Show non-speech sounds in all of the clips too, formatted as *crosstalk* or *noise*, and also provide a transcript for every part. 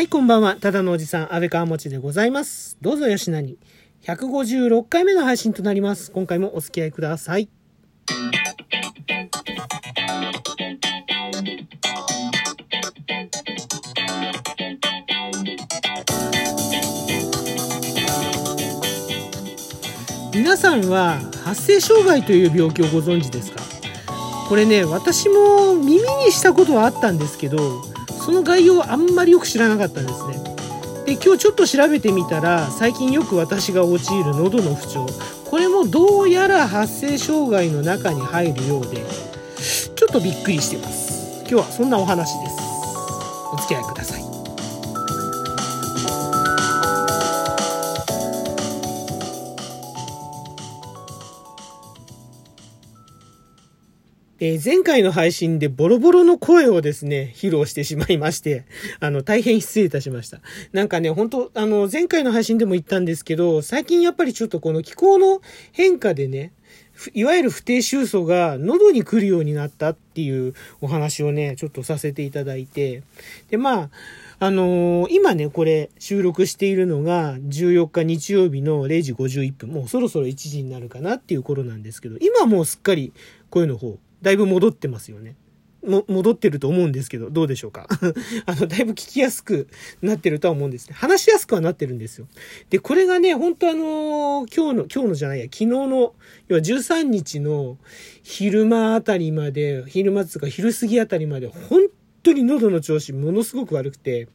はい、こんばんは。ただのおじさん、安倍川持ちでございます。どうぞよしなに。156回目の配信となります。今回もお付き合いください。皆さんは発声障害という病気をご存知ですか？これね私も耳にしたことはあったんですけどその概要はあんまりよく知らなかったんですね。で今日ちょっと調べてみたら最近よく私が陥る喉の不調。これもどうやら発声障害の中に入るようでちょっとびっくりしてます。今日はそんなお話です。お付き合いください。えー前回の配信でボロボロの声をですね、披露してしまいまして、あの、大変失礼いたしました。なんかね、本当あの、前回の配信でも言ったんですけど、最近やっぱりちょっとこの気候の変化でね、いわゆる不定収素が喉に来るようになったっていうお話をね、ちょっとさせていただいて、で、まあ、あのー今ね、これ収録しているのが14日日曜日の0時51分、もうそろそろ1時になるかなっていう頃なんですけど、今もうすっかり声の方、だいぶ戻ってますよね。も、戻ってると思うんですけど、どうでしょうか？*laughs* あの、だいぶ聞きやすくなってるとは思うんですね。話しやすくはなってるんですよ。で、これがね、本当あのー今日の、今日のじゃないや、昨日の、要は13日の昼間あたりまで、昼間っつうか昼過ぎあたりまで、本当に喉の調子ものすごく悪くて、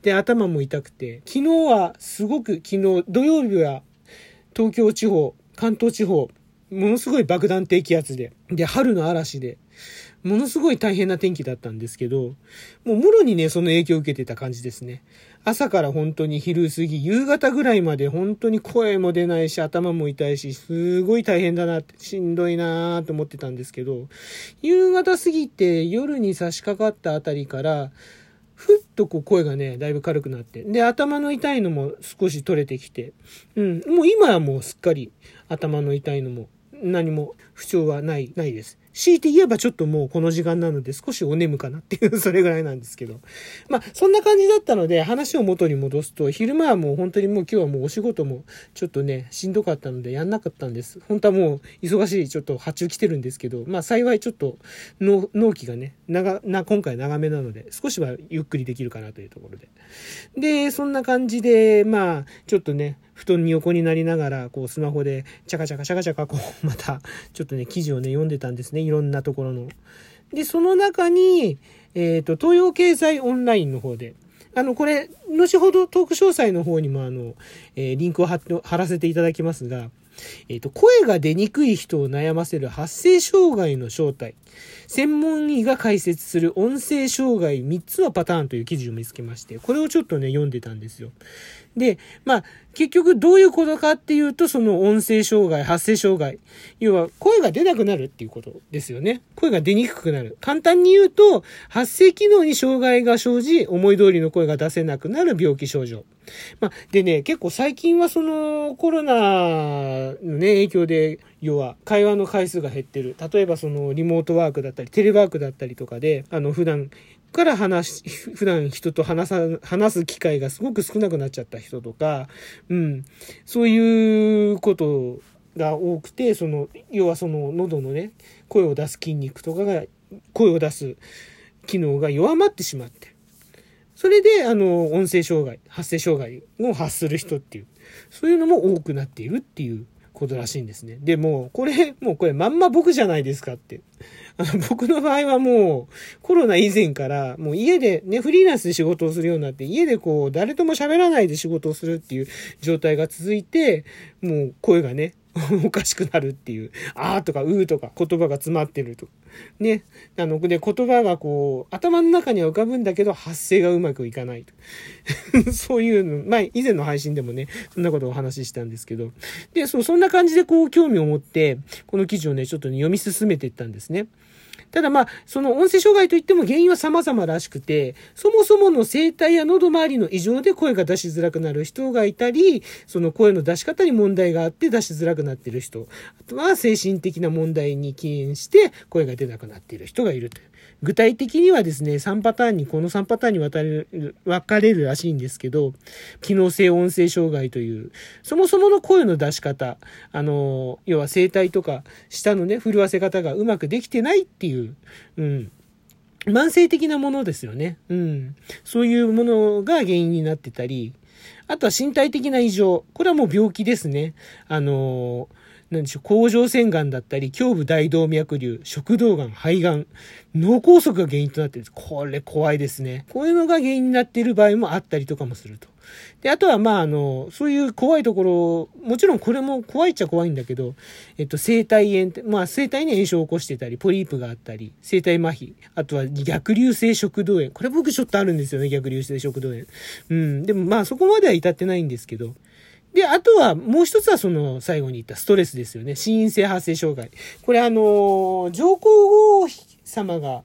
で、頭も痛くて、昨日はすごく、昨日、土曜日は東京地方、関東地方、ものすごい爆弾低気圧で、で、春の嵐で、ものすごい大変な天気だったんですけど、もうもろにね、その影響を受けてた感じですね。朝から本当に昼過ぎ、夕方ぐらいまで本当に声も出ないし、頭も痛いし、すごい大変だなって、しんどいなーと思ってたんですけど、夕方過ぎて夜に差し掛かったあたりから、ふっとこう声がね、だいぶ軽くなって。で、頭の痛いのも少し取れてきて。うん、もう今はもうすっかり頭の痛いのも何も不調はない、ないです。強いて言えばちょっともうこの時間なので少しお眠かなっていう、*laughs* それぐらいなんですけど。まあ、そんな感じだったので話を元に戻すと、昼間はもう本当にもう今日はもうお仕事もちょっとね、しんどかったのでやんなかったんです。本当はもう忙しいちょっと発注来てるんですけど、まあ幸いちょっと納納期がね、長、な、今回長めなので少しはゆっくりできるかなというところで。で、そんな感じで、まあ、ちょっとね、布団に横になりながら、こう、スマホで、チャカチャカチャカチャカ、こう、*laughs* また、ちょっとね、記事をね、読んでたんですね。いろんなところの。で、その中に、えっ、と、東洋経済オンラインの方で、あの、これ、後ほどトーク詳細の方にも、あの、えーリンクを貼って貼らせていただきますが、えっ、と、声が出にくい人を悩ませる発声障害の正体。専門医が解説する音声障害3つのパターンという記事を見つけまして、これをちょっとね、読んでたんですよ。で、まあ、結局どういうことかっていうと、その音声障害、発声障害。要は、声が出なくなるっていうことですよね。声が出にくくなる。簡単に言うと、発声機能に障害が生じ、思い通りの声が出せなくなる病気症状。まあ、でね、結構最近はそのコロナのね、影響で、要は会話の回数が減ってる。例えばそのリモートワークだったり、テレワークだったりとかで、あの普段から話し、*laughs* 普段人と話さ、話す機会がすごく少なくなっちゃった人とか、うん、そういうことが多くて、その、要はその喉のね、声を出す筋肉とかが、声を出す機能が弱まってしまって、それで、あの、音声障害、発声障害を発する人っていう、そういうのも多くなっているっていうことらしいんですね。でも、これ、もうこれまんま僕じゃないですかって。あ *laughs* の僕の場合はもう、コロナ以前から、もう家でね、フリーランスで仕事をするようになって、家でこう、誰とも喋らないで仕事をするっていう状態が続いて、もう声がね、*laughs* おかしくなるっていう、あーとかうーとか言葉が詰まってると。ね。あの、で、言葉がこう、頭の中には浮かぶんだけど、発声がうまくいかないと。*laughs* そういうの、前、以前の配信でもね、そんなことをお話ししたんですけど。で、そう、そんな感じでこう、興味を持って、この記事をね、ちょっとね、読み進めていったんですね。ただまあ、その音声障害といっても原因は様々らしくて、そもそもの声帯や喉周りの異常で声が出しづらくなる人がいたり、その声の出し方に問題があって出しづらくなっている人、あとは精神的な問題に起因して声が出なくなっている人がいるという。具体的にはですね、3パターンに、この3パターンに分かれる、分かれるらしいんですけど、機能性音声障害という、そもそもの声の出し方、あの、要は声帯とか、舌のね、震わせ方がうまくできてないっていう、うん、慢性的なものですよね。うん。そういうものが原因になってたり、あとは身体的な異常。これはもう病気ですね。あのなんでしょう、甲状腺がんだったり、胸部大動脈瘤、食道がん、肺がん、脳梗塞が原因となってるんです。これ怖いですね。こういうのが原因になっている場合もあったりとかもすると。で、あとは、まあ、あの、そういう怖いところ、もちろんこれも怖いっちゃ怖いんだけど、えっと、生体炎って、まあ、生体に炎症を起こしてたり、ポリープがあったり、生体麻痺、あとは逆流性食道炎。これ僕ちょっとあるんですよね、逆流性食道炎。うん。でもまあ、そこまでは至ってないんですけど、で、あとは、もう一つはその、最後に言ったストレスですよね。心因性発生障害。これあの、上皇后様が、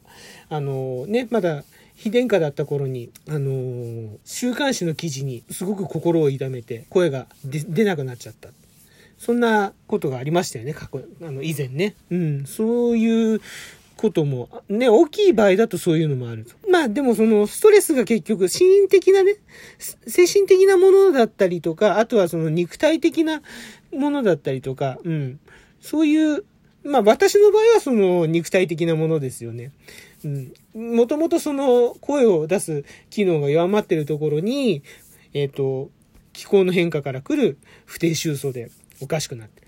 あの、ね、まだ、非殿下だった頃に、あの週刊誌の記事にすごく心を痛めて、声が出なくなっちゃった。そんなことがありましたよね、過去、あの、以前ね。うん、そういうことも、ね、大きい場合だとそういうのもあると。まあでもそのストレスが結局、心的なね、精神的なものだったりとか、あとはその肉体的なものだったりとか、うん。そういう、まあ私の場合はその肉体的なものですよね。うん。もともとその声を出す機能が弱まってるところに、えっ、ー、と、気候の変化から来る不定収穫でおかしくなってる。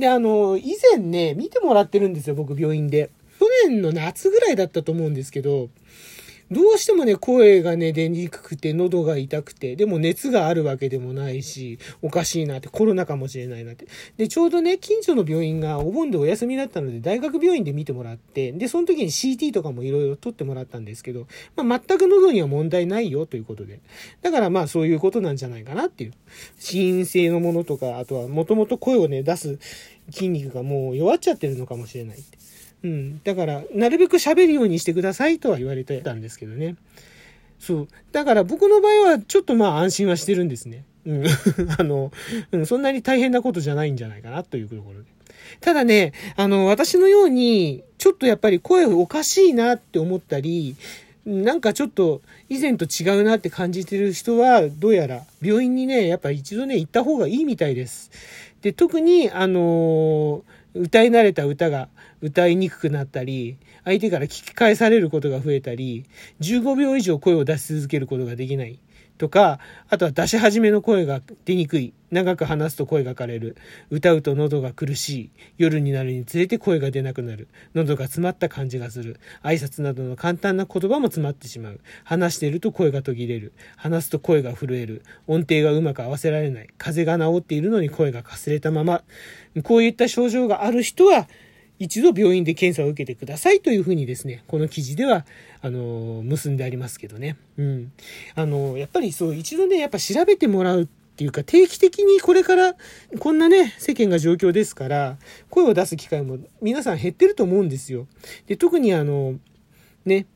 で、あの、以前ね、見てもらってるんですよ、僕病院で。去年の夏ぐらいだったと思うんですけど、どうしてもね、声がね、出にくくて、喉が痛くて、でも熱があるわけでもないし、おかしいなって、コロナかもしれないなって。で、ちょうどね、近所の病院がお盆でお休みだったので、大学病院で見てもらって、で、その時に CT とかもいろいろ取ってもらったんですけど、まあ、全く喉には問題ないよということで。だからまあ、そういうことなんじゃないかなっていう。心性のものとか、あとは、もともと声をね、出す筋肉がもう弱っちゃってるのかもしれないって。うん。だから、なるべく喋るようにしてくださいとは言われてたんですけどね。そう。だから僕の場合はちょっとまあ安心はしてるんですね。うん。*laughs* あの、うん、そんなに大変なことじゃないんじゃないかなというところで。ただね、あの、私のように、ちょっとやっぱり声おかしいなって思ったり、なんかちょっと以前と違うなって感じてる人は、どうやら病院にね、やっぱ一度ね、行った方がいいみたいです。で、特に、あの歌い慣れた歌が歌いにくくなったり、相手から聞き返されることが増えたり、15秒以上声を出し続けることができない。とか、あとは出し始めの声が出にくい。長く話すと声が枯れる。歌うと喉が苦しい。夜になるにつれて声が出なくなる。喉が詰まった感じがする。挨拶などの簡単な言葉も詰まってしまう。話していると声が途切れる。話すと声が震える。音程がうまく合わせられない。風が治っているのに声がかすれたまま。こういった症状がある人は、一度病院で検査を受けてくださいというふうにですね、この記事では、あの、結んでありますけどね。うん。あの、やっぱりそう、一度ね、やっぱ調べてもらうっていうか、定期的にこれから、こんなね、世間が状況ですから、声を出す機会も皆さん減ってると思うんですよ。で、特にあの、ね、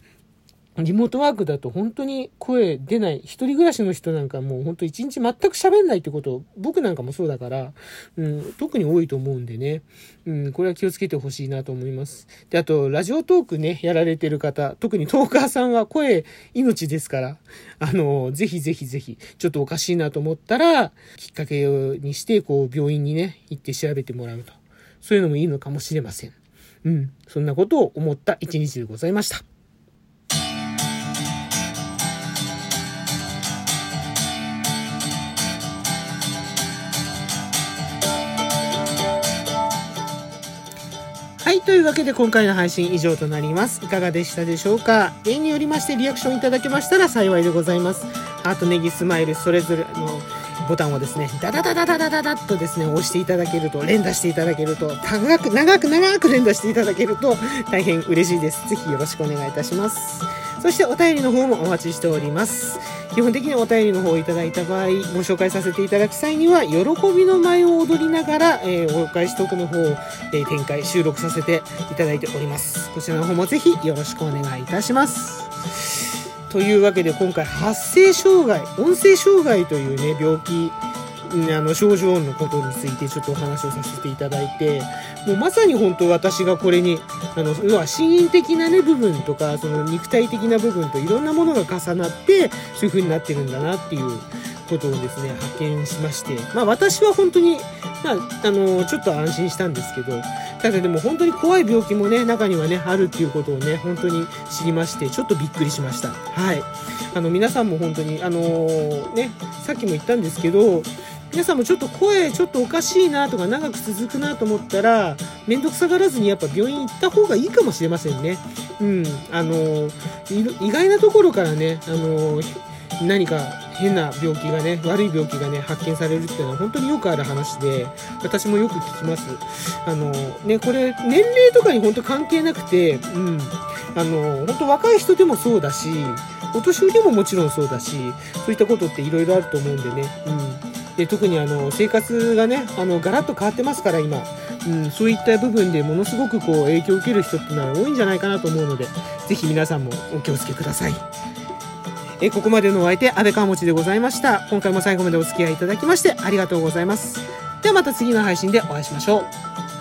リモートワークだと本当に声出ない。一人暮らしの人なんかもう本当一日全く喋んないってこと、僕なんかもそうだから、うん、特に多いと思うんでね。うん、これは気をつけてほしいなと思います。で、あと、ラジオトークね、やられてる方、特にトーカーさんは声命ですから、あの、ぜひぜひぜひ、ちょっとおかしいなと思ったら、きっかけにして、こう、病院にね、行って調べてもらうと。そういうのもいいのかもしれません。うん、そんなことを思った一日でございました。というわけで今回の配信以上となります。いかがでしたでしょうか？例によりましてリアクションいただけましたら幸いでございます。ハート、ネギ、スマイル、それぞれのボタンをですね、ダダダダダダダダッとですね、押していただけると、連打していただけると、長く、長く長く連打していただけると、大変嬉しいです。ぜひよろしくお願いいたします。そしてお便りの方もお待ちしております。基本的にお便りの方をいただいた場合、ご紹介させていただく際には、喜びの舞を踊りながら、えー、お返しトークの方を、えー、展開、収録させていただいております。こちらの方もぜひよろしくお願いいたします。というわけで今回発声障害、音声障害というね、病気あの症状のことについてちょっとお話をさせていただいてもうまさに本当私がこれにあの要は心因的なね部分とかその肉体的な部分といろんなものが重なってそういう風になってるんだなっていうことをですね発見しましてまあ私は本当にまあ、あのちょっと安心したんですけど、ただでも本当に怖い病気もね、中にはね、あるっていうことをね、本当に知りまして、ちょっとびっくりしました。はい。あの、皆さんも本当に、あのー、ね、さっきも言ったんですけど、皆さんもちょっと声ちょっとおかしいなとか長く続くなと思ったら、めんどくさがらずにやっぱ病院行った方がいいかもしれませんね。うん。あの、意外なところからね、あの、何か変な病気がね、悪い病気がね、発見されるっていうのは本当によくある話で、私もよく聞きます。あの、ね、これ、年齢とかに本当関係なくて、うん。あの、本当若い人でもそうだし、お年寄りでももちろんそうだし、そういったことっていろいろあると思うんでね、うん。で特にあの生活がねあのガラッと変わってますから今、うん、そういった部分でものすごくこう影響を受ける人っていうのは多いんじゃないかなと思うので是非皆さんもお気をつけください。えここまでのお相手、安倍川持でございました。今回も最後までお付き合いいただきましてありがとうございます。ではまた次の配信でお会いしましょう。